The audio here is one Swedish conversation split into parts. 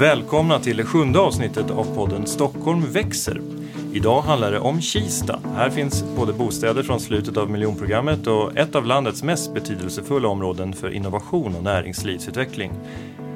Välkomna till det sjunde avsnittet av podden Stockholm växer. Idag handlar det om Kista. Här finns både bostäder från slutet av miljonprogrammet och ett av landets mest betydelsefulla områden för innovation och näringslivsutveckling.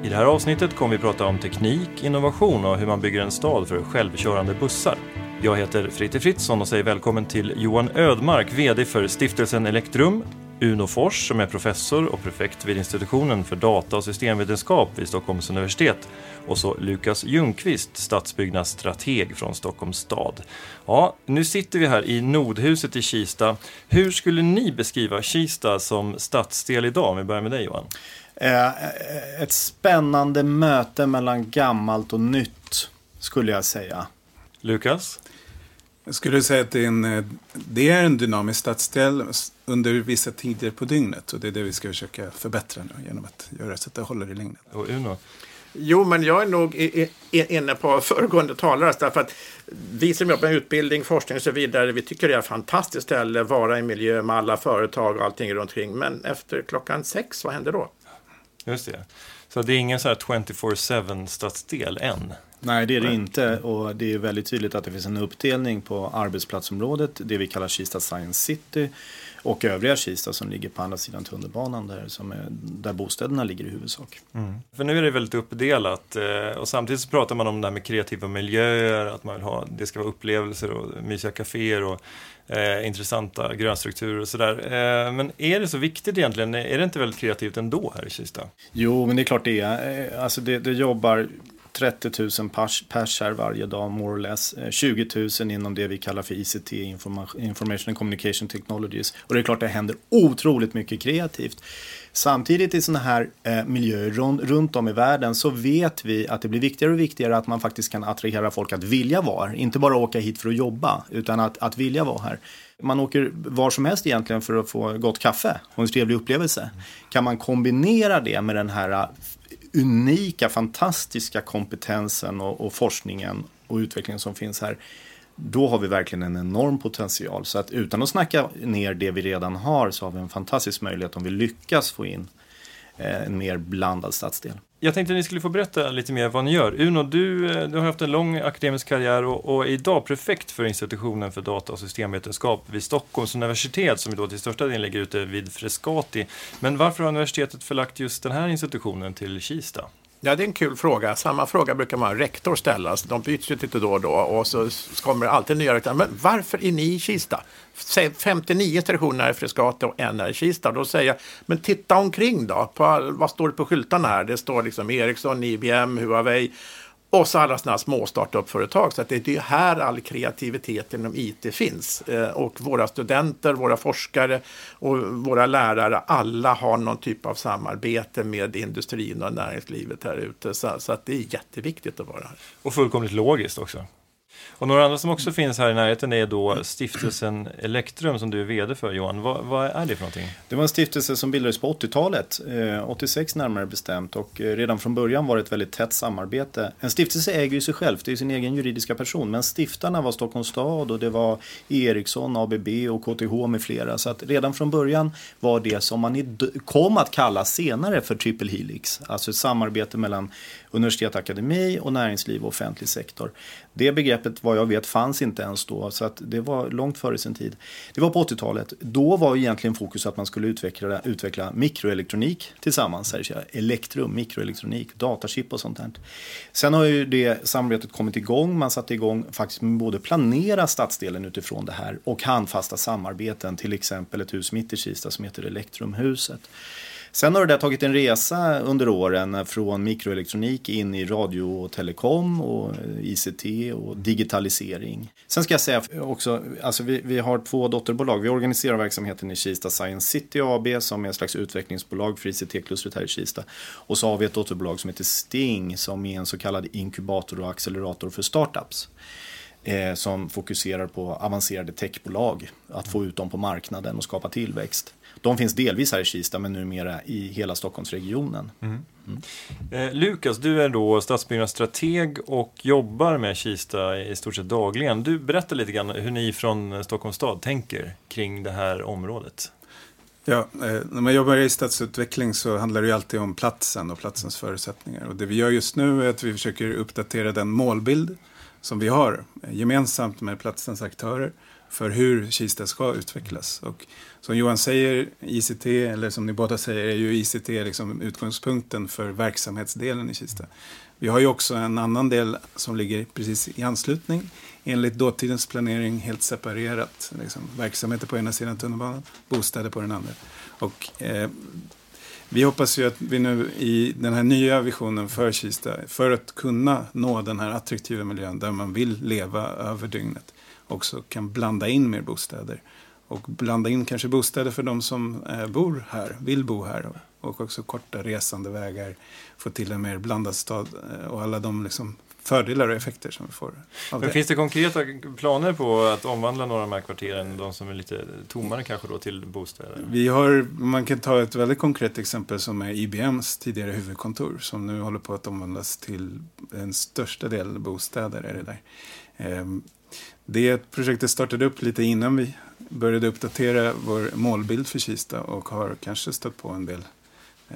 I det här avsnittet kommer vi prata om teknik, innovation och hur man bygger en stad för självkörande bussar. Jag heter Fritte Fritzson och säger välkommen till Johan Ödmark, VD för stiftelsen Elektrum, Uno Fors som är professor och prefekt vid institutionen för data och systemvetenskap vid Stockholms universitet och så Lukas Ljungqvist, stadsbyggnadsstrateg från Stockholms stad. Ja, nu sitter vi här i Nordhuset i Kista. Hur skulle ni beskriva Kista som stadsdel idag? Om vi börjar med dig Johan. Eh, ett spännande möte mellan gammalt och nytt skulle jag säga. Lukas? Jag skulle säga att det är en, eh, det är en dynamisk stadsdel under vissa tider på dygnet. Och det är det vi ska försöka förbättra nu genom att göra så att det håller i längden. Och Uno? Jo, men jag är nog inne på föregående talare. Därför att vi som jobbar med utbildning, forskning och så vidare, vi tycker det är ett fantastiskt ställe, vara i miljö med alla företag och allting runt omkring. Men efter klockan sex, vad händer då? Just det. Så det är ingen så här 24-7 stadsdel än? Nej, det är det inte. Och det är väldigt tydligt att det finns en uppdelning på arbetsplatsområdet, det vi kallar Kista Science City och övriga Kista som ligger på andra sidan tunnelbanan där, som är, där bostäderna ligger i huvudsak. Mm. För nu är det väldigt uppdelat eh, och samtidigt så pratar man om det här med kreativa miljöer, att man vill ha, det ska vara upplevelser och mysiga kaféer och eh, intressanta grönstrukturer och sådär. Eh, men är det så viktigt egentligen? Är det inte väldigt kreativt ändå här i Kista? Jo, men det är klart det är. Eh, alltså det, det jobbar 30 000 pers, pers här varje dag, more or less. Eh, 20 000 inom det vi kallar för ICT, Information and Communication Technologies. Och det är klart det händer otroligt mycket kreativt. Samtidigt i sådana här eh, miljöer runt om i världen så vet vi att det blir viktigare och viktigare att man faktiskt kan attrahera folk att vilja vara här. Inte bara åka hit för att jobba, utan att, att vilja vara här. Man åker var som helst egentligen för att få gott kaffe och en trevlig upplevelse. Kan man kombinera det med den här unika, fantastiska kompetensen och, och, forskningen och utvecklingen som finns här. Då har vi verkligen en enorm potential. Så att utan att snacka ner det vi redan har så har vi en fantastisk möjlighet om vi lyckas få in eh, en mer blandad stadsdel. Jag tänkte att ni skulle få berätta lite mer vad ni gör. Uno, du, eh, du har haft en lång akademisk karriär och, och är idag prefekt för institutionen för data och systemvetenskap vid Stockholms universitet som då till största delen ligger ute vid Frescati. Men varför har universitetet förlagt just den här institutionen till Kista? Ja, det är en kul fråga. Samma fråga brukar man rektor ställa. De byts ju lite då och då och så kommer det alltid nya rektorer. Men varför är ni i Kista? 59 stationer i Frescati och en är i Kista. Då säger jag, men titta omkring då. På, vad står det på skyltarna här? Det står liksom Ericsson, IBM, Huawei och så alla sådana små startup-företag. Så att det är här all kreativitet inom IT finns. Eh, och våra studenter, våra forskare och våra lärare, alla har någon typ av samarbete med industrin och näringslivet här ute. Så, så att det är jätteviktigt att vara här. Och fullkomligt logiskt också. Och några andra som också finns här i närheten är då stiftelsen Elektrum som du är VD för Johan. Vad, vad är det för någonting? Det var en stiftelse som bildades på 80-talet, 86 eh, närmare bestämt och eh, redan från början var det ett väldigt tätt samarbete. En stiftelse äger ju sig själv, det är sin egen juridiska person, men stiftarna var Stockholms stad och det var Ericsson, ABB och KTH med flera. Så att redan från början var det som man kom att kalla senare för Triple Helix, alltså ett samarbete mellan universitet, akademi och näringsliv och offentlig sektor. Det begreppet vad jag vet fanns inte ens då, så att det var långt före sin tid. Det var på 80-talet. Då var egentligen fokus att man skulle utveckla, utveckla mikroelektronik tillsammans. Elektrum, mikroelektronik, datachip och sånt där. Sen har ju det samarbetet kommit igång. Man satte igång faktiskt med både planera stadsdelen utifrån det här och handfasta samarbeten, till exempel ett hus mitt i Kista som heter Elektrumhuset. Sen har det där tagit en resa under åren eh, från mikroelektronik in i radio och telekom och eh, ICT och digitalisering. Sen ska jag säga också, alltså vi, vi har två dotterbolag. Vi organiserar verksamheten i Kista Science City AB som är ett slags utvecklingsbolag för ICT-klustret här i Kista. Och så har vi ett dotterbolag som heter Sting som är en så kallad inkubator och accelerator för startups eh, som fokuserar på avancerade techbolag, att få ut dem på marknaden och skapa tillväxt. De finns delvis här i Kista men numera i hela Stockholmsregionen. Mm. Mm. Eh, Lukas, du är då stadsbyggnadsstrateg och jobbar med Kista i stort sett dagligen. Du berättar lite grann hur ni från Stockholms stad tänker kring det här området. Ja, eh, när man jobbar i stadsutveckling så handlar det ju alltid om platsen och platsens förutsättningar. Och det vi gör just nu är att vi försöker uppdatera den målbild som vi har gemensamt med platsens aktörer för hur Kista ska utvecklas. Och som Johan säger, ICT, eller som ni båda säger, är ju ICT liksom utgångspunkten för verksamhetsdelen i Kista. Vi har ju också en annan del som ligger precis i anslutning, enligt dåtidens planering helt separerat. Liksom, verksamheter på ena sidan tunnelbanan, bostäder på den andra. Och, eh, vi hoppas ju att vi nu i den här nya visionen för Kista, för att kunna nå den här attraktiva miljön där man vill leva över dygnet, också kan blanda in mer bostäder. Och blanda in kanske bostäder för de som eh, bor här, vill bo här. Och också korta resande vägar, få till en mer blandad stad eh, och alla de liksom fördelar och effekter som vi får Men det. Finns det konkreta planer på att omvandla några av de här kvarteren, de som är lite tommare kanske då, till bostäder? Vi har, man kan ta ett väldigt konkret exempel som är IBMs tidigare huvudkontor som nu håller på att omvandlas till en största del bostäder. Är det där. Det projektet startade upp lite innan vi började uppdatera vår målbild för Kista och har kanske stött på en del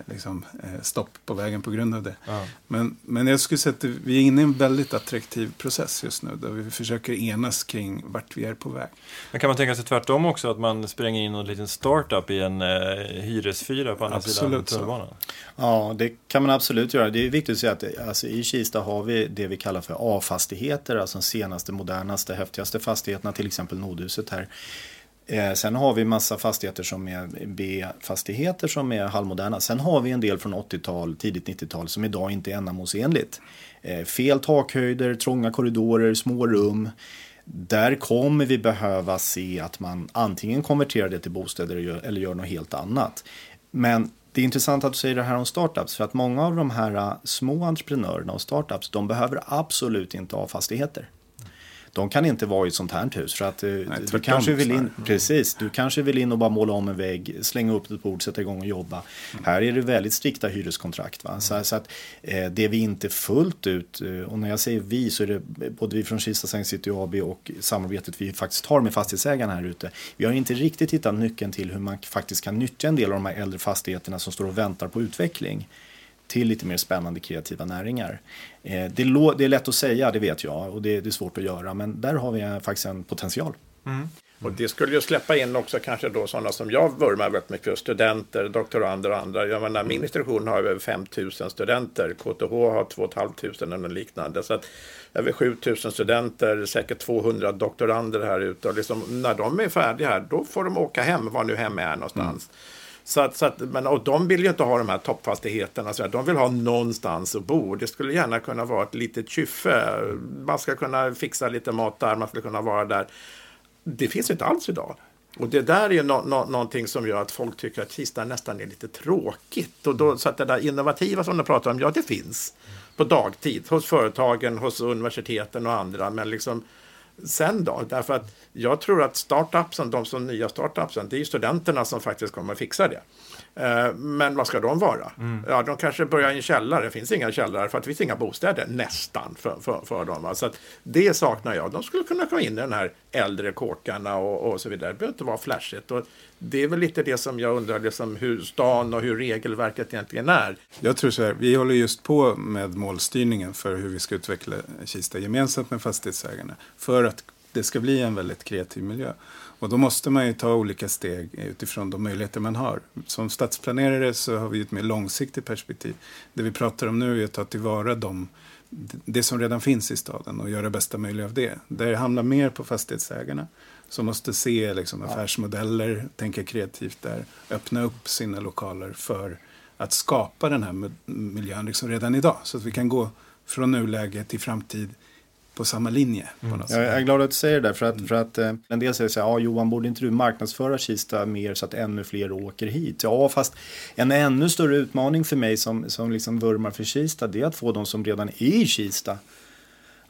liksom, eh, stopp på vägen på grund av det. Ja. Men, men jag skulle säga att vi är inne i en väldigt attraktiv process just nu där vi försöker enas kring vart vi är på väg. Men kan man tänka sig tvärtom också att man spränger in en liten startup i en eh, hyresfyra på andra absolut sidan tunnelbanan? Ja, det kan man absolut göra. Det är viktigt att säga att alltså, i Kista har vi det vi kallar för A-fastigheter, alltså de senaste, modernaste, häftigaste fastigheterna, till exempel Nordhuset här Eh, sen har vi massa fastigheter som är B-fastigheter som är halvmoderna. Sen har vi en del från 80-tal, tidigt 90-tal som idag inte är ändamålsenligt. Eh, fel takhöjder, trånga korridorer, små rum. Där kommer vi behöva se att man antingen konverterar det till bostäder eller gör något helt annat. Men det är intressant att du säger det här om startups för att många av de här eh, små entreprenörerna och startups de behöver absolut inte ha fastigheter de kan inte vara i ett sånt här hus. För att eh, Nej, du, kanske vill in, precis, du kanske vill in och bara måla om en vägg, slänga upp ett bord, sätta igång och jobba. Mm. Här är det väldigt strikta hyreskontrakt. Va? Så, så att eh, det vi inte fullt ut, eh, och när jag säger vi så är det både vi från Kista Science City AB och samarbetet vi faktiskt har med fastighetsägarna här ute. Vi har inte riktigt hittat nyckeln till hur man faktiskt kan nyttja en del av de här äldre fastigheterna som står och väntar på utveckling till lite mer spännande kreativa näringar. Eh, det, är det är lätt att säga, det vet jag, och det, det är svårt att göra, men där har vi faktiskt en potential. Mm. Och det skulle ju släppa in också kanske då sådana som jag vurmar väldigt mycket för, studenter, doktorander och andra. Jag menar, min institution har över 5 000 studenter, KTH har 2 500 eller liknande. Så att över 7 000 studenter, säkert 200 doktorander här ute. Och liksom, när de är färdiga här, då får de åka hem, var nu hem är någonstans. Mm. Så att, så att, men, och de vill ju inte ha de här toppfastigheterna. Så de vill ha någonstans att bo. Det skulle gärna kunna vara ett litet kyffe. Man ska kunna fixa lite mat där, man skulle kunna vara där. Det finns inte alls idag. Och det där är no, no, någonting som gör att folk tycker att Kista nästan är lite tråkigt. Och då, så att det där innovativa som de pratar om, ja det finns. På dagtid, hos företagen, hos universiteten och andra. Men liksom sen då? Därför att jag tror att startupsen, de som nya startupsen, det är studenterna som faktiskt kommer att fixa det. Eh, men vad ska de vara? Mm. Ja, de kanske börjar i en källare. Det finns inga källare för att det finns inga bostäder nästan för, för, för dem. Så det saknar jag. De skulle kunna komma in i den här äldre kåkarna och, och så vidare. Det behöver inte vara flashigt. Och det är väl lite det som jag undrar, liksom hur stan och hur regelverket egentligen är. Jag tror så här, vi håller just på med målstyrningen för hur vi ska utveckla Kista gemensamt med fastighetsägarna. För att det ska bli en väldigt kreativ miljö. Och då måste man ju ta olika steg utifrån de möjligheter man har. Som stadsplanerare så har vi ett mer långsiktigt perspektiv. Det vi pratar om nu är att ta tillvara de, det som redan finns i staden och göra bästa möjliga av det. Det handlar mer på fastighetsägarna som måste se liksom, affärsmodeller, tänka kreativt där, öppna upp sina lokaler för att skapa den här miljön liksom redan idag. Så att vi kan gå från nuläge till framtid på samma linje. Mm. jag är glad att du säger det, för att, för att eh, en del säger så här, ja Johan, borde inte du marknadsföra Kista mer så att ännu fler åker hit? Ja, fast en ännu större utmaning för mig som, som liksom vurmar för Kista, det är att få de som redan är i Kista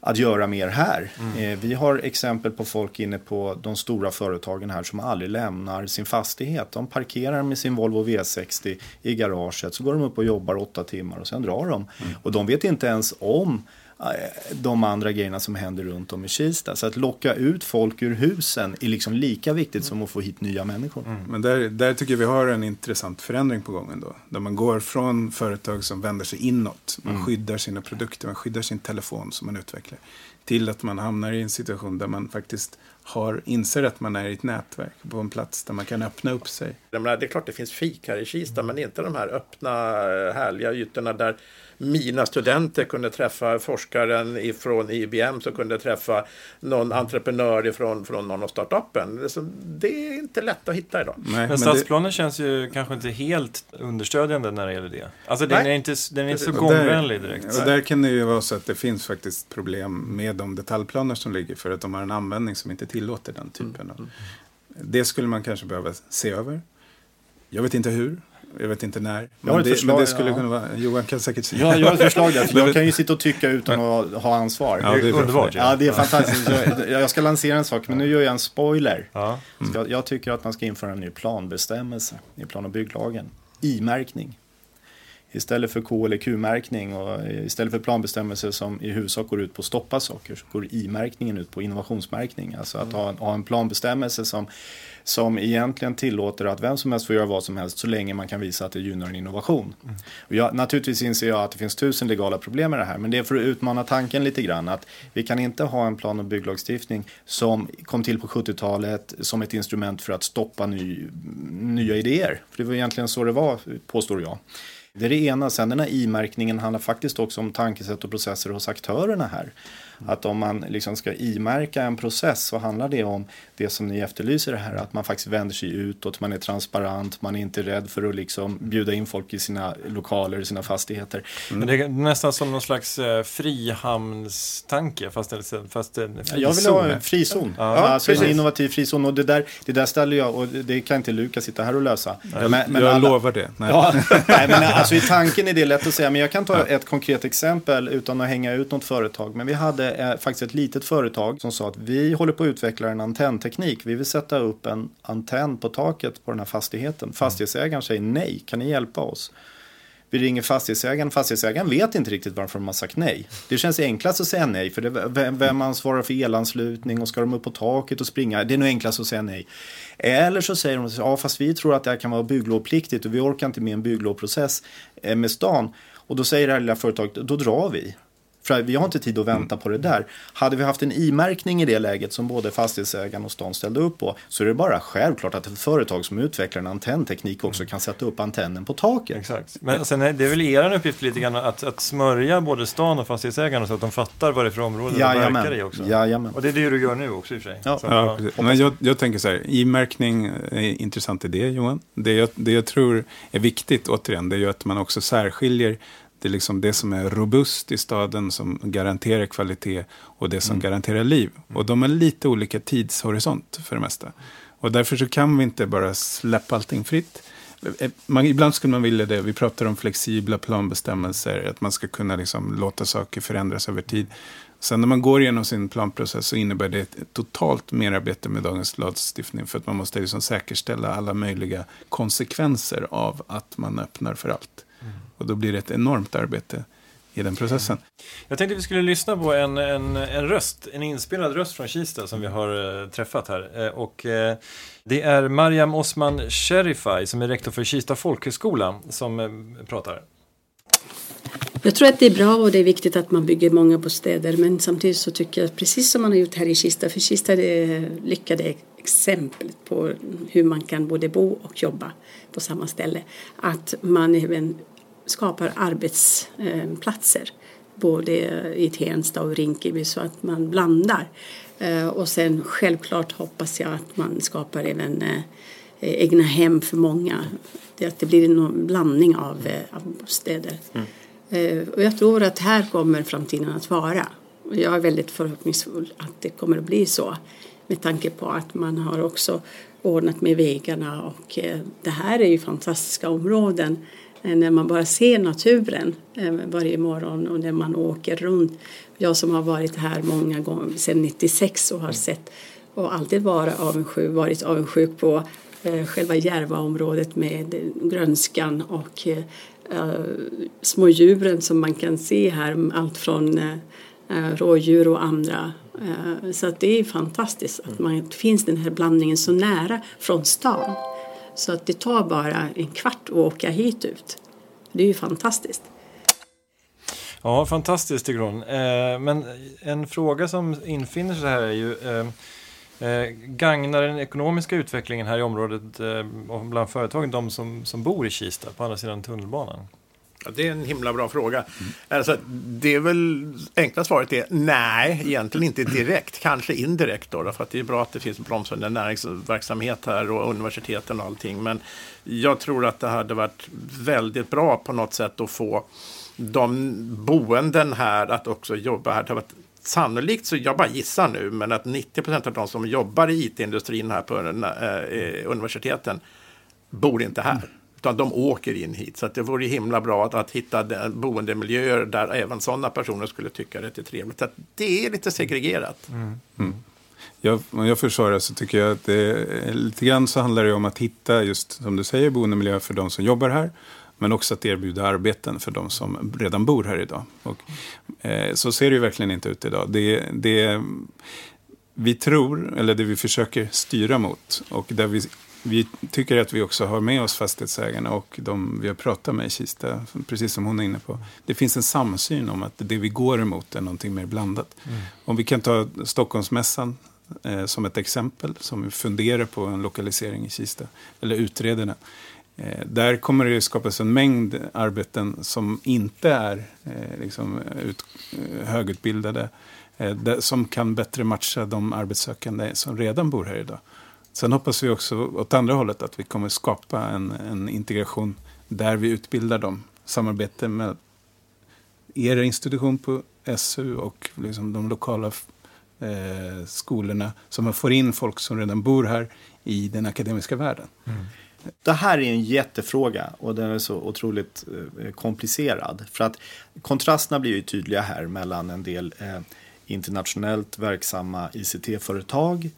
att göra mer här. Mm. Eh, vi har exempel på folk inne på de stora företagen här som aldrig lämnar sin fastighet. De parkerar med sin Volvo V60 i garaget, så går de upp och jobbar åtta timmar och sen drar de. Mm. Och de vet inte ens om de andra grejerna som händer runt om i Kista. Så att locka ut folk ur husen är liksom lika viktigt som att få hit nya människor. Mm. Men där, där tycker jag vi har en intressant förändring på gång ändå. Där man går från företag som vänder sig inåt, man mm. skyddar sina produkter, man skyddar sin telefon som man utvecklar. Till att man hamnar i en situation där man faktiskt har, inser att man är i ett nätverk på en plats där man kan öppna upp sig. det är klart det finns fik här i Kista men inte de här öppna härliga ytorna där mina studenter kunde träffa forskaren ifrån IBM som kunde träffa någon entreprenör ifrån från någon av startupen. Det är inte lätt att hitta idag. Nej, men stadsplanen det... känns ju kanske inte helt understödjande när det gäller det. Alltså den Nej. är inte, den är inte så gångvänlig direkt. Och där kan det ju vara så att det finns faktiskt problem med de detaljplaner som ligger för att de har en användning som inte tillåter den typen mm. av... Det skulle man kanske behöva se över. Jag vet inte hur. Jag vet inte när. Men, det, förslag, men det, skulle ja. kunna vara... Johan kan säkert säga. Ja, jag har ett förslag där. jag kan ju sitta och tycka utan att ha ansvar. Ja, det är underbart. Ja, det är fantastiskt. Jag, jag, ska lansera en sak, men nu gör jag en spoiler. Ja. Mm. Jag tycker att man ska införa en ny planbestämmelse i plan och bygglagen. I-märkning. Istället för K eller Q-märkning och istället för planbestämmelser som i huvudsak går ut på att stoppa saker så går I-märkningen ut på innovationsmärkning. Alltså att ha en, ha en planbestämmelse som som egentligen tillåter att vem som helst får göra vad som helst så länge man kan visa att det gynnar en innovation. Mm. Och jag, naturligtvis inser jag att det finns tusen legala problem med det här men det är för att utmana tanken lite grann att vi kan inte ha en plan och bygglagstiftning som kom till på 70-talet som ett instrument för att stoppa ny, nya idéer. För det var egentligen så det var, påstår jag. Det är det ena. Sen den här i-märkningen handlar faktiskt också om tankesätt och processer hos aktörerna här. Att om man liksom ska imärka en process så handlar det om det som ni efterlyser här, att man faktiskt vänder sig utåt, man är transparent, man är inte rädd för att liksom bjuda in folk i sina lokaler, i sina fastigheter. Mm. Det är nästan som någon slags eh, frihamnstanke, fast, fast en frizon. Jag vill ha en frizon, ja, ja, alltså precis. en innovativ frizon. Och det där, det där ställer jag, och det kan inte Lukas sitta här och lösa. Men, men jag alla, lovar det. Nej. Ja, nej, men alltså i tanken är det lätt att säga, men jag kan ta ett konkret exempel utan att hänga ut något företag. Men vi hade eh, faktiskt ett litet företag som sa att vi håller på att utveckla en antennteknik. Vi vill sätta upp en antenn på taket på den här fastigheten. Fastighetsägaren säger nej, kan ni hjälpa oss? Vi ringer fastighetsägaren. Fastighetsägaren vet inte riktigt varför de har sagt nej. Det känns enklast att säga nej. För det, vem ansvarar för elanslutning och ska de upp på taket och springa? Det är nog enklast att säga nej. Eller så säger de ja fast vi tror att det här kan vara bygglovpliktigt och vi orkar inte med en bygglovprocess eh, med stan. Och då säger det här lilla företaget, då drar vi. För vi har inte tid att vänta på det där. Hade vi haft en i-märkning i det läget som både fastighetsägaren och stan ställde upp på så är det bara självklart att ett företag som utvecklar en antennteknik också kan sätta upp antennen på taket. Exakt. Men sen är det väl er uppgift lite grann att, att smörja både stan och fastighetsägarna så att de fattar vad det är för område de verkar i också. Jajamän. Och det är det du gör nu också i och för sig. Ja. Så, ja, ja. Men jag, jag tänker så här, i-märkning är en intressant idé Johan. Det jag, det jag tror är viktigt återigen, det är ju att man också särskiljer det är liksom det som är robust i staden som garanterar kvalitet och det som mm. garanterar liv. Och de har lite olika tidshorisont för det mesta. Och därför så kan vi inte bara släppa allting fritt. Eh, man, ibland skulle man vilja det. Vi pratar om flexibla planbestämmelser. Att man ska kunna liksom låta saker förändras över tid. Sen när man går igenom sin planprocess så innebär det ett totalt merarbete med dagens lagstiftning. För att man måste liksom säkerställa alla möjliga konsekvenser av att man öppnar för allt. Och då blir det ett enormt arbete i den processen. Jag tänkte vi skulle lyssna på en, en, en röst, en inspelad röst från Kista som vi har eh, träffat här. Eh, och eh, det är Mariam Osman Sherifai som är rektor för Kista folkhögskola som pratar. Jag tror att det är bra och det är viktigt att man bygger många bostäder men samtidigt så tycker jag precis som man har gjort här i Kista, för Kista är det lyckade exempel på hur man kan både bo och jobba på samma ställe. Att man även skapar arbetsplatser både i Tensta och Rinkeby så att man blandar. Eh, och sen självklart hoppas jag att man skapar även eh, egna hem för många. Att det blir en blandning av, eh, av bostäder. Mm. Och jag tror att här kommer framtiden att vara. Jag är väldigt förhoppningsfull att det kommer att bli så med tanke på att man har också ordnat med vägarna och det här är ju fantastiska områden Eh, när man bara ser naturen eh, varje morgon och när man åker runt. Jag som har varit här många gånger sedan 96 och har sett och alltid varit avundsjuk, varit avundsjuk på eh, själva Järvaområdet med grönskan och små djuren som man kan se här. Allt från rådjur och andra. Så att det är fantastiskt att man finns den här blandningen så nära från stan. Så att det tar bara en kvart att åka hit ut. Det är ju fantastiskt. Ja, fantastiskt tycker hon. Eh, men en fråga som infinner sig här är ju eh, eh, Gagnar den ekonomiska utvecklingen här i området eh, och bland företagen de som, som bor i Kista på andra sidan tunnelbanan? Ja, det är en himla bra fråga. Mm. Alltså, det är väl enkla svaret är nej, egentligen inte direkt, kanske indirekt då, för att det är bra att det finns bromsande näringsverksamhet här och universiteten och allting. Men jag tror att det hade varit väldigt bra på något sätt att få de boenden här att också jobba här. Det har varit Sannolikt så, jag bara gissar nu, men att 90 procent av de som jobbar i it-industrin här på eh, eh, universiteten bor inte här. Utan de åker in hit. Så det vore himla bra att, att hitta boendemiljöer där även sådana personer skulle tycka det är trevligt. Att det är lite segregerat. Mm. Mm. Jag, om jag försvarar så tycker jag att det lite grann så handlar det om att hitta just som du säger boendemiljöer för de som jobbar här. Men också att erbjuda arbeten för de som redan bor här idag. Och, eh, så ser det ju verkligen inte ut idag. Det, det vi tror, eller det vi försöker styra mot och där vi vi tycker att vi också har med oss fastighetsägarna och de vi har pratat med i Kista, precis som hon är inne på. Det finns en samsyn om att det vi går emot är någonting mer blandat. Mm. Om vi kan ta Stockholmsmässan eh, som ett exempel, som vi funderar på en lokalisering i Kista, eller utreder den. Eh, där kommer det skapas en mängd arbeten som inte är eh, liksom, ut, eh, högutbildade, eh, som kan bättre matcha de arbetssökande som redan bor här idag. Sen hoppas vi också åt andra hållet att vi kommer skapa en, en integration där vi utbildar dem. Samarbete med er institution på SU och liksom de lokala eh, skolorna. Så man får in folk som redan bor här i den akademiska världen. Mm. Det här är en jättefråga och den är så otroligt eh, komplicerad. För att kontrasterna blir ju tydliga här mellan en del eh, internationellt verksamma ICT-företag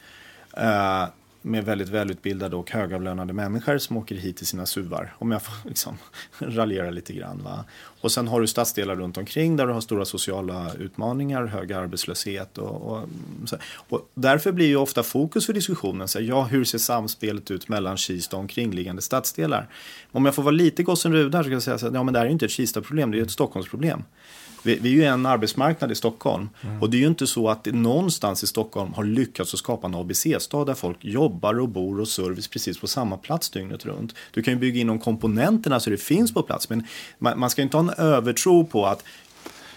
eh, med väldigt välutbildade och högavlönade människor som åker hit i sina suvar. Om jag får liksom raljera lite grann. Va? Och sen har du stadsdelar runt omkring där du har stora sociala utmaningar, hög arbetslöshet. Och, och, och därför blir ju ofta fokus för diskussionen så här, ja, hur ser samspelet ut mellan Kista och omkringliggande stadsdelar? Om jag får vara lite gossen Rudar så kan jag säga att ja, men det här är inte ett Kista-problem, det är ett Stockholmsproblem. Vi, vi är ju en arbetsmarknad i Stockholm. Mm. Och det är ju inte så att någonstans i Stockholm har lyckats att skapa en ABC-stad där folk jobbar och bor och service precis på samma plats dygnet runt. Du kan ju bygga in de komponenterna så det finns på plats. Men man, man ska inte ha en övertro på att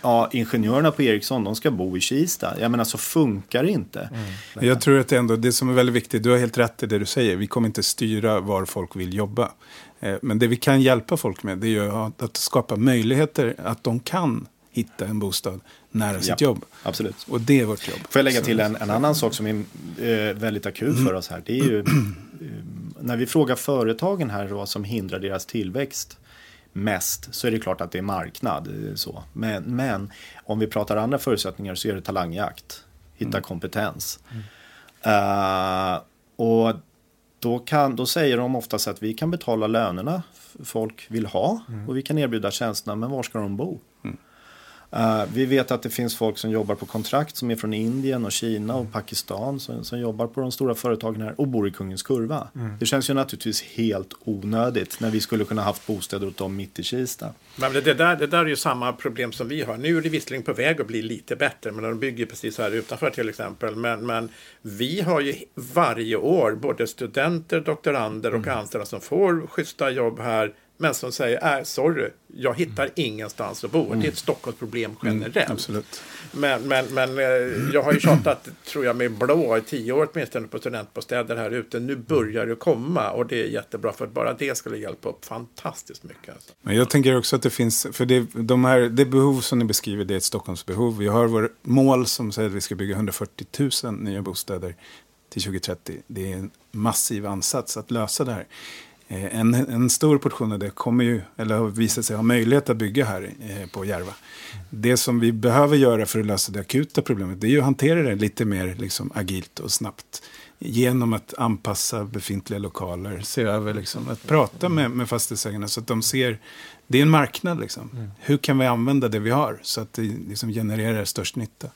ja, ingenjörerna på Ericsson, de ska bo i Kista. Jag menar, så funkar det inte. Mm. Jag tror att det, ändå, det som är väldigt viktigt, du har helt rätt i det du säger, vi kommer inte styra var folk vill jobba. Eh, men det vi kan hjälpa folk med, det är att skapa möjligheter att de kan hitta en bostad nära sitt ja, jobb. Absolut. Och det är vårt jobb. Får jag lägga till en, en annan sak som är eh, väldigt akut för oss här. Det är ju eh, när vi frågar företagen här vad som hindrar deras tillväxt mest så är det klart att det är marknad. Eh, så. Men, men om vi pratar andra förutsättningar så är det talangjakt. Hitta mm. kompetens. Mm. Uh, och då, kan, då säger de oftast att vi kan betala lönerna folk vill ha mm. och vi kan erbjuda tjänsterna men var ska de bo? Uh, vi vet att det finns folk som jobbar på kontrakt som är från Indien och Kina och Pakistan som, som jobbar på de stora företagen här och bor i Kungens Kurva. Mm. Det känns ju naturligtvis helt onödigt när vi skulle kunna haft bostäder åt dem mitt i Kista. Men det, där, det där är ju samma problem som vi har. Nu är det visserligen på väg att bli lite bättre, men de bygger precis här utanför till exempel. Men, men vi har ju varje år både studenter, doktorander och mm. anställda som får schyssta jobb här men som säger, äh, sorry, jag hittar mm. ingenstans att bo. Mm. Det är ett mm. Stockholmsproblem mm, generellt. Mm, absolut. Men, men, men eh, jag har ju tjatat, tror jag, med blå i tio år åtminstone på studentbostäder här ute. Nu börjar det komma och det är jättebra för bara det skulle hjälpa upp fantastiskt mycket. Alltså. Men jag tänker också att det finns, för det, de här, det behov som ni beskriver, det är ett Stockholmsbehov. Vi har vårt mål som säger att vi ska bygga 140 000 nya bostäder till 2030. Det är en massiv ansats att lösa det här. Eh, en, en stor portion av det kommer ju, eller har visat sig ha möjlighet att bygga här eh, på Järva. Det som vi behöver göra för att lösa det akuta problemet, det är ju att hantera det lite mer liksom, agilt och snabbt. genom att anpassa befintliga lokaler, se över, liksom, att prata med, med fastighetsägarna så att de ser, det är en marknad liksom. Mm. Hur kan vi använda det vi har så att det liksom genererar störst nytta?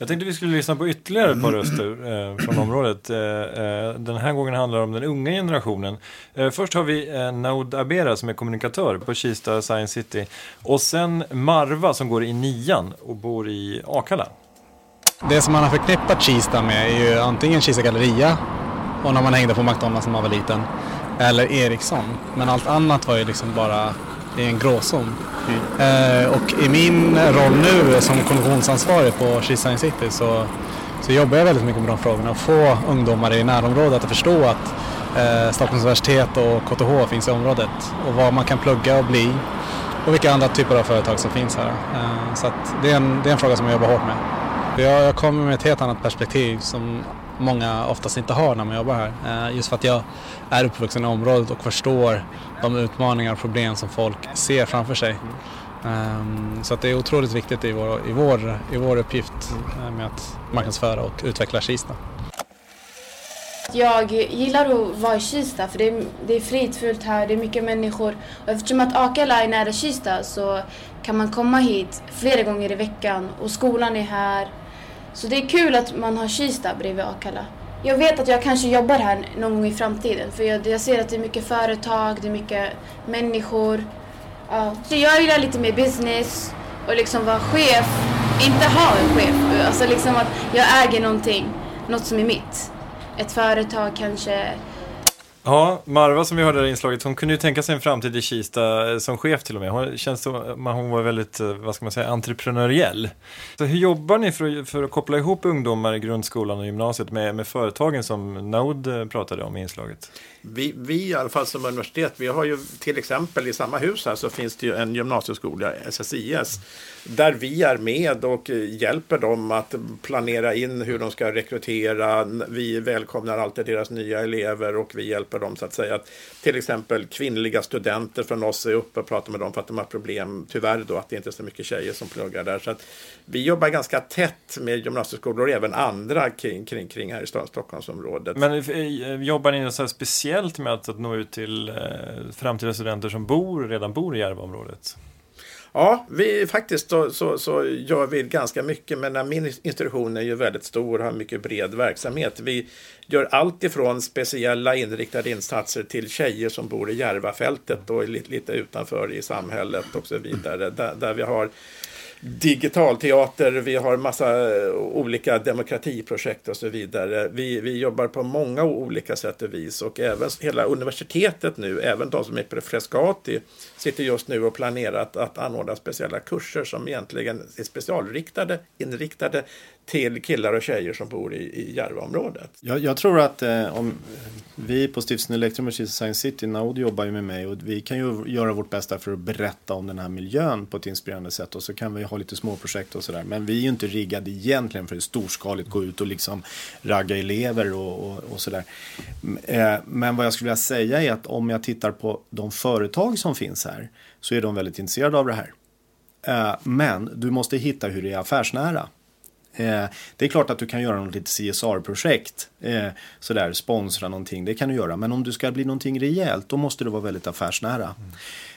Jag tänkte vi skulle lyssna på ytterligare ett par röster eh, från området. Eh, eh, den här gången handlar det om den unga generationen. Eh, först har vi eh, Naud Abera som är kommunikatör på Kista Science City. Och sen Marva som går i nian och bor i Akalla. Det som man har förknippat Kista med är ju antingen Kista Galleria och när man hängde på McDonalds när man var liten. Eller Ericsson. Men allt annat var ju liksom bara i en gråzon. Mm. Eh, och i min roll nu som kommunikationsansvarig på Kista City så, så jobbar jag väldigt mycket med de frågorna och få ungdomar i närområdet att förstå att eh, Stockholms universitet och KTH finns i området och vad man kan plugga och bli och vilka andra typer av företag som finns här. Eh, så det, är en, det är en fråga som jag jobbar hårt med. Jag, jag kommer med ett helt annat perspektiv som många oftast inte har när man jobbar här. Eh, just för att jag är uppvuxen i området och förstår de utmaningar och problem som folk ser framför sig. Ehm, så att det är otroligt viktigt i vår, i vår, i vår uppgift eh, med att marknadsföra och utveckla Kista. Jag gillar att vara i Kista för det är, det är fridfullt här, det är mycket människor. Och eftersom att Akalla är nära Kista så kan man komma hit flera gånger i veckan och skolan är här. Så det är kul att man har Kista bredvid Akalla. Jag vet att jag kanske jobbar här någon gång i framtiden för jag, jag ser att det är mycket företag, det är mycket människor. Ja, så jag gillar lite mer business och liksom vara chef, inte ha en chef. Alltså liksom att jag äger någonting, något som är mitt. Ett företag kanske, Ja, Marva som vi hörde i inslaget, hon kunde ju tänka sig en framtid i Kista eh, som chef till och med. Hon, känns så, eh, hon var väldigt, eh, vad ska man säga, entreprenöriell. Så hur jobbar ni för, för att koppla ihop ungdomar i grundskolan och gymnasiet med, med företagen som Naud pratade om i inslaget? Vi, vi i alla fall som universitet, vi har ju till exempel i samma hus här så finns det ju en gymnasieskola, SSIS, där vi är med och hjälper dem att planera in hur de ska rekrytera. Vi välkomnar alltid deras nya elever och vi hjälper dem så att säga. Att till exempel kvinnliga studenter från oss är uppe och pratar med dem för att de har problem, tyvärr då, att det inte är så mycket tjejer som pluggar där. Så att vi jobbar ganska tätt med gymnasieskolor och även andra kring, kring, kring här i Stockholmsområdet. Men jobbar ni så speciellt med att, att nå ut till eh, framtida studenter som bor, redan bor i Järvaområdet? Ja, vi, faktiskt så, så, så, gör vi ganska mycket, men min institution är ju väldigt stor och har mycket bred verksamhet. Vi gör allt ifrån speciella inriktade insatser till tjejer som bor i Järvafältet och lite, lite utanför i samhället och så vidare. Där, där vi har digitalteater, vi har massa eh, olika demokratiprojekt och så vidare. Vi, vi jobbar på många olika sätt och vis och även hela universitetet nu, även de som är på Frescati, sitter just nu och planerar att, att anordna speciella kurser som egentligen är specialriktade, inriktade till killar och tjejer som bor i, i Järvaområdet. Jag, jag tror att eh, om vi på Stiftelsen Elektrum Science City, Naud jobbar ju med mig och vi kan ju göra vårt bästa för att berätta om den här miljön på ett inspirerande sätt och så kan vi ha lite småprojekt och sådär. Men vi är ju inte riggade egentligen för att storskaligt gå ut och liksom ragga elever och, och, och sådär. Eh, men vad jag skulle vilja säga är att om jag tittar på de företag som finns här så är de väldigt intresserade av det här. Eh, men du måste hitta hur det är affärsnära. Eh, det är klart att du kan göra något litet CSR-projekt, eh, sådär sponsra någonting, det kan du göra. Men om du ska bli någonting rejält, då måste du vara väldigt affärsnära. Mm.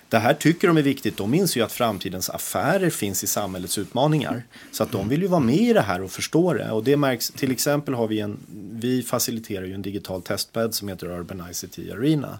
Det här tycker de är viktigt. De minns ju att framtidens affärer finns i samhällets utmaningar. Så att de vill ju vara med i det här och förstå det. Och det märks, till exempel har vi en, vi faciliterar ju en digital testbädd som heter Urban ICT Arena. Mm.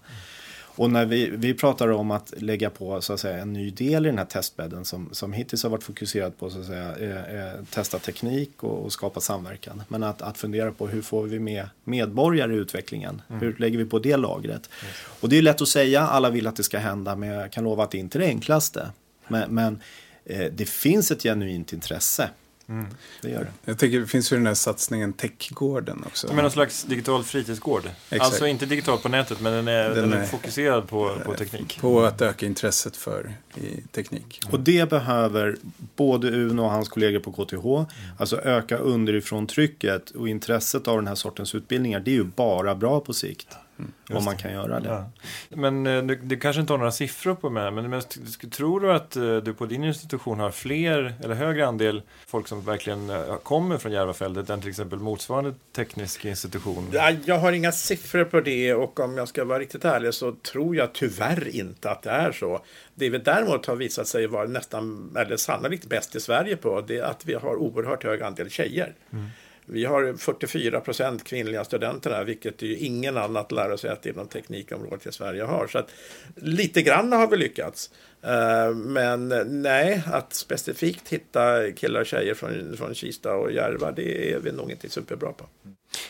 Och när vi, vi pratar om att lägga på så att säga, en ny del i den här testbädden som, som hittills har varit fokuserad på så att säga, eh, eh, testa teknik och, och, skapa samverkan. Men att, att fundera på hur får vi med medborgare i utvecklingen? Mm. Hur lägger vi på det lagret? Mm. Och det är lätt att säga, alla vill att det ska hända, men jag kan lova att det inte är det enklaste. Men, men eh, det finns ett genuint intresse. Mm. Det gör det. Jag tycker det finns ju den här satsningen Techgården också. Men någon slags digital fritidsgård? Exakt. Alltså inte digital på nätet men den är, den, den är, fokuserad på, på teknik? På att öka intresset för i teknik. Mm. Och det behöver både Uno och hans kollegor på KTH, mm. alltså öka underifrån trycket och intresset av den här sortens utbildningar. Det är ju bara bra på sikt. Om man kan göra det. Ja. Men eh, du, du kanske inte har några siffror på mig, men, men tror du att eh, du på din institution har fler eller högre andel folk som verkligen eh, kommer från Järvafältet än till exempel motsvarande teknisk institution? Ja, Jag har inga siffror på det och om jag ska vara riktigt ärlig så tror jag tyvärr inte att det är så. Det vi däremot har visat sig vara nästan, eller sannolikt bäst i Sverige på, det är att vi har oerhört hög andel tjejer. Vi har 44 procent kvinnliga studenter här, vilket ju ingen annat lärosäte inom teknikområdet i Sverige har. Så att lite grann har vi lyckats. Eh, men nej, att specifikt hitta killar och tjejer från, från Kista och Järva, det är vi nog inte superbra på.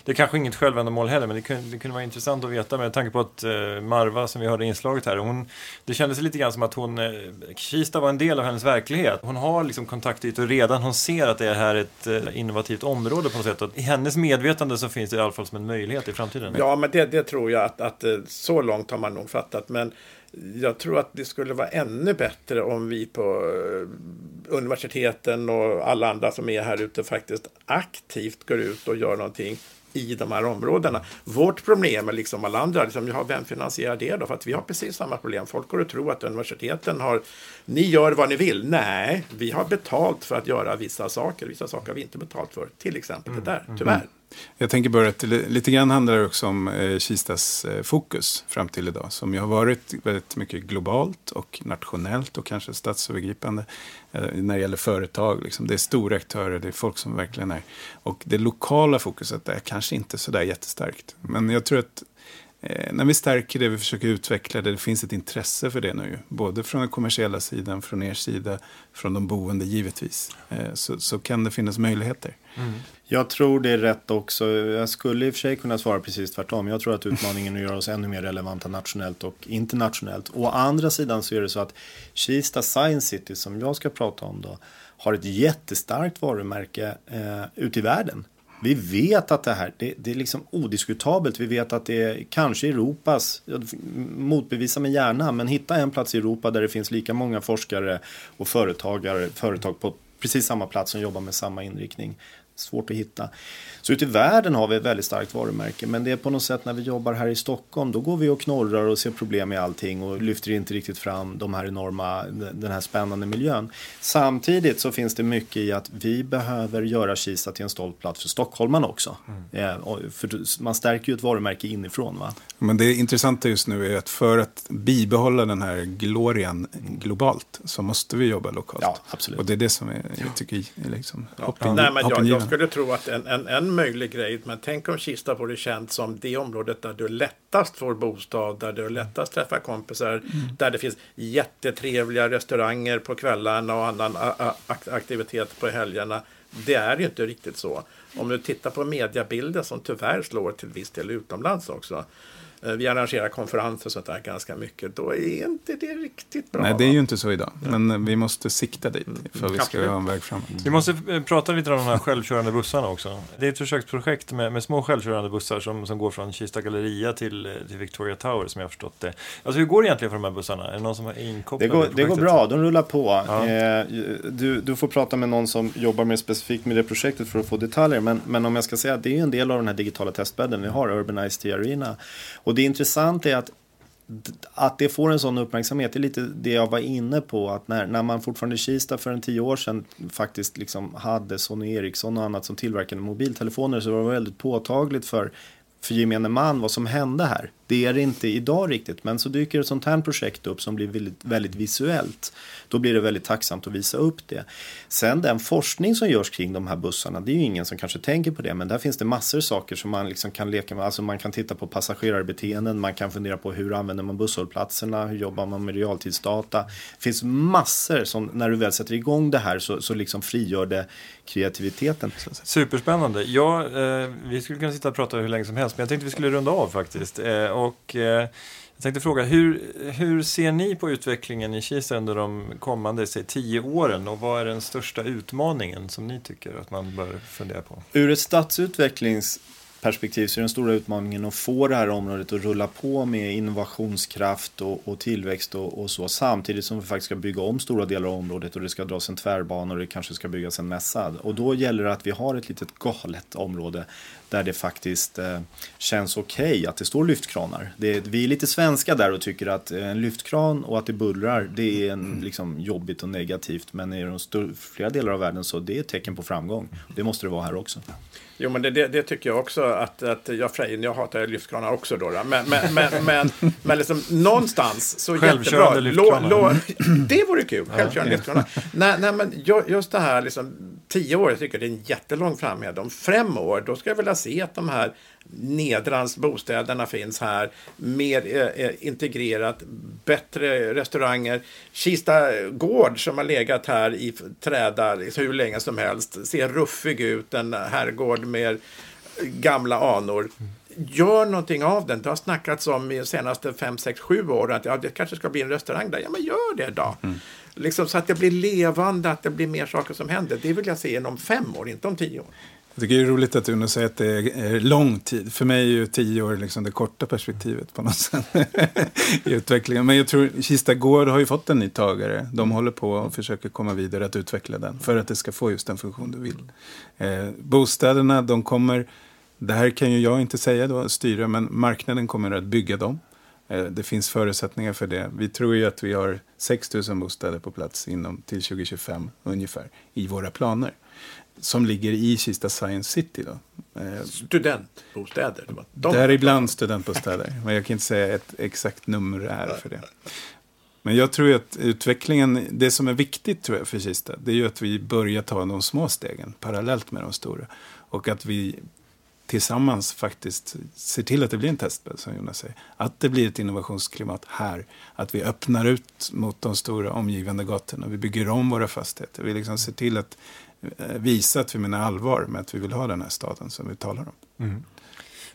Det är kanske inget självändamål heller, men det kunde, det kunde vara intressant att veta med tanke på att eh, Marva, som vi hörde i inslaget här, hon, det kändes lite grann som att hon, eh, Kista var en del av hennes verklighet. Hon har liksom kontaktytor redan, hon ser att det här är ett eh, innovativt område på något sätt. Och I hennes medvetande så finns det i alla fall som en möjlighet i framtiden. Ja, men det, det tror jag att, att eh, så långt har man nog fattat. Men jag tror att det skulle vara ännu bättre om vi på eh, universiteten och alla andra som är här ute faktiskt aktivt går ut och gör någonting i de här områdena. Vårt problem är liksom alla andra, liksom, ja, vem finansierar det då? För att vi har precis samma problem. Folk går och tror att universiteten har, ni gör vad ni vill. Nej, vi har betalt för att göra vissa saker. Vissa saker har vi inte betalt för. Till exempel det där, tyvärr. Jag tänker bara att lite grann handlar det också om eh, Kistas eh, fokus fram till idag. Som ju har varit väldigt mycket globalt och nationellt och kanske statsövergripande. Eh, när det gäller företag, liksom. det är stora aktörer, det är folk som verkligen är. Och det lokala fokuset är kanske inte sådär jättestarkt. Men jag tror att Eh, när vi stärker det, vi försöker utveckla det, det finns ett intresse för det nu. Både från den kommersiella sidan, från er sida, från de boende givetvis. Eh, så, så kan det finnas möjligheter. Mm. Jag tror det är rätt också. Jag skulle i och för sig kunna svara precis tvärtom. Jag tror att utmaningen är att göra oss ännu mer relevanta nationellt och internationellt. Å andra sidan så är det så att Kista Science City som jag ska prata om då har ett jättestarkt varumärke eh, ute i världen. Vi vet att det här, det, det är liksom odiskutabelt. Vi vet att det är kanske Europas, motbevisa mig gärna, men hitta en plats i Europa där det finns lika många forskare och företagare, företag på precis samma plats som jobbar med samma inriktning. Svårt att hitta. Så ute i världen har vi ett väldigt starkt varumärke. Men det är på något sätt när vi jobbar här i Stockholm. Då går vi och knorrar och ser problem med allting. Och lyfter inte riktigt fram de här enorma, den här spännande miljön. Samtidigt så finns det mycket i att vi behöver göra Kista till en stolt plats för stockholmarna också. Eh, och för man stärker ju ett varumärke inifrån. Va? Men det intressanta just nu är att för att bibehålla den här glorian globalt så måste vi jobba lokalt. Ja, absolut. Och det är det som är, jag tycker är liksom Ja. hopping, Nej, men jag, jag. Skulle tro att en, en, en möjlig grej, men tänk om Kista vore känt som det området där du lättast får bostad, där du lättast träffar kompisar, där det finns jättetrevliga restauranger på kvällarna och annan aktivitet på helgerna. Det är ju inte riktigt så. Om du tittar på mediebilder som tyvärr slår till viss del utomlands också. Eh, Vi arrangerar konferenser och sånt där ganska mycket. Då är inte det riktigt bra. Nej, det är ju inte så idag. Men eh, vi måste sikta dit för att vi ska ha en väg framåt. Vi måste eh, prata lite om de här självkörande bussarna också. Det är ett försöksprojekt med, med små självkörande bussar som, som går från Kista galleria till, till Victoria Tower som jag har förstått det. Alltså hur går det egentligen för de här bussarna? Är det någon som Det inkopplad går, i det går bra, de rullar på. Ja. Eh, du, du får prata med någon som jobbar mer specifikt med det projektet för att få detaljer. Men, men om jag ska säga att det är en del av den här digitala testbädden vi har, Urbanized T Arena. Och och det intressanta är att att det får en sån uppmärksamhet det är lite det jag var inne på. Att när, när man fortfarande i Kista för en tio år sedan faktiskt liksom hade Sony Ericsson och annat som tillverkade mobiltelefoner så var det väldigt påtagligt för, för gemene man vad som hände här. Det är det inte idag riktigt, men så dyker ett sånt här projekt upp som blir väldigt, väldigt visuellt. Då blir det väldigt tacksamt att visa upp det. Sen den forskning som görs kring de här bussarna, det är ju ingen som kanske tänker på det, men där finns det massor av saker som man liksom kan leka med. Alltså man kan titta på passagerarbeteenden, man kan fundera på hur använder man busshållplatserna, hur jobbar man med realtidsdata. Det finns massor som när du väl sätter igång det här så, så liksom frigör det kreativiteten. Superspännande. Ja, eh, vi skulle kunna sitta och prata hur länge som helst, men jag tänkte vi skulle runda av faktiskt. Eh, och eh, jag tänkte fråga, hur, hur ser ni på utvecklingen i Kista under de kommande say, tio åren? Och vad är den största utmaningen som ni tycker att man bör fundera på? Ur ett perspektiv så är den stora utmaningen att få det här området att rulla på med innovationskraft och, och tillväxt och, och, så samtidigt som vi faktiskt ska bygga om stora delar av området och det ska dras en tvärbana och det kanske ska byggas en mässa. Och då gäller det att vi har ett litet galet område där det faktiskt eh, känns okej okay att det står lyftkranar. Det, vi är lite svenska där och tycker att en lyftkran och att det bullrar det är en, liksom, jobbigt och negativt men i de flera delar av världen så det är ett tecken på framgång. Det måste det vara här också. Jo, men det, det, det, tycker jag också att, att jag, Frejen, jag hatar lyftkranar också då. Men, men, men, men, men liksom, någonstans så jättebra. Lå, lå, det vore kul, självkörande ja, lyftkranar. Nej, nej, men just det här, liksom, tio år, jag tycker det är en jättelång framhed. Om fem år, då ska jag vilja se att de här nedrans bostäderna finns här, mer eh, eh, integrerat, bättre restauranger. Kista gård som har legat här i träda hur länge som helst, ser ruffig ut, en herrgård med gamla anor. Gör någonting av den. Det har snackats om i de senaste fem, sex, sju åren att ja, det kanske ska bli en restaurang där. Ja, men gör det då. Mm. Liksom så att det blir levande, att det blir mer saker som händer. Det vill jag se inom fem år, inte om tio år. Jag tycker det är roligt att Uno säger att det är lång tid. För mig är ju tio år liksom det korta perspektivet på något sätt i utvecklingen. Men jag tror Kista Gård har ju fått en ny tagare. De håller på och försöker komma vidare att utveckla den för att det ska få just den funktion du vill. Eh, bostäderna, de kommer, det här kan ju jag inte säga då, styra, men marknaden kommer att bygga dem. Eh, det finns förutsättningar för det. Vi tror ju att vi har 6 000 bostäder på plats inom till 2025 ungefär i våra planer som ligger i Kista Science City. Då. Eh, studentbostäder? De... Däribland studentbostäder. Men jag kan inte säga ett exakt nummer är för det. Men jag tror att utvecklingen, det som är viktigt tror jag för Kista, det är ju att vi börjar ta de små stegen parallellt med de stora. Och att vi tillsammans faktiskt ser till att det blir en testbädd, som Jonas säger. Att det blir ett innovationsklimat här. Att vi öppnar ut mot de stora omgivande gatorna. Vi bygger om våra fastigheter. Vi liksom ser till att Eh, visa att vi menar allvar med att vi vill ha den här staden som vi talar om. Mm.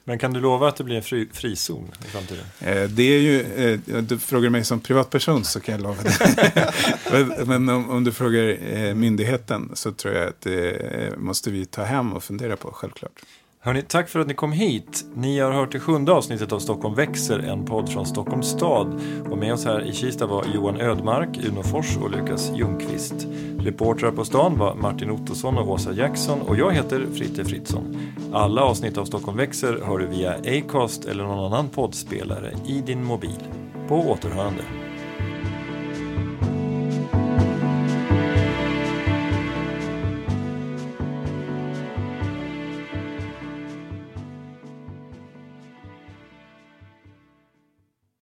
Men kan du lova att det blir en fri, frizon i framtiden? Eh, det är ju, eh, du frågar mig som privatperson så kan jag lova det. Men om, om, du frågar myndigheten så tror jag att det måste vi ta hem och fundera på, självklart. Hörni, tack för att ni kom hit. Ni har hört det sjunde avsnittet av Stockholm växer, en podd från Stockholms stad. Och med oss här i Kista var Johan Ödmark, Uno Fors och Lukas Ljungqvist. Reportrar på stan var Martin Ottosson och Åsa Jackson och jag heter Fritte Fritzson. Alla avsnitt av Stockholm växer hör du via Acast eller någon annan poddspelare i din mobil. På återhörande.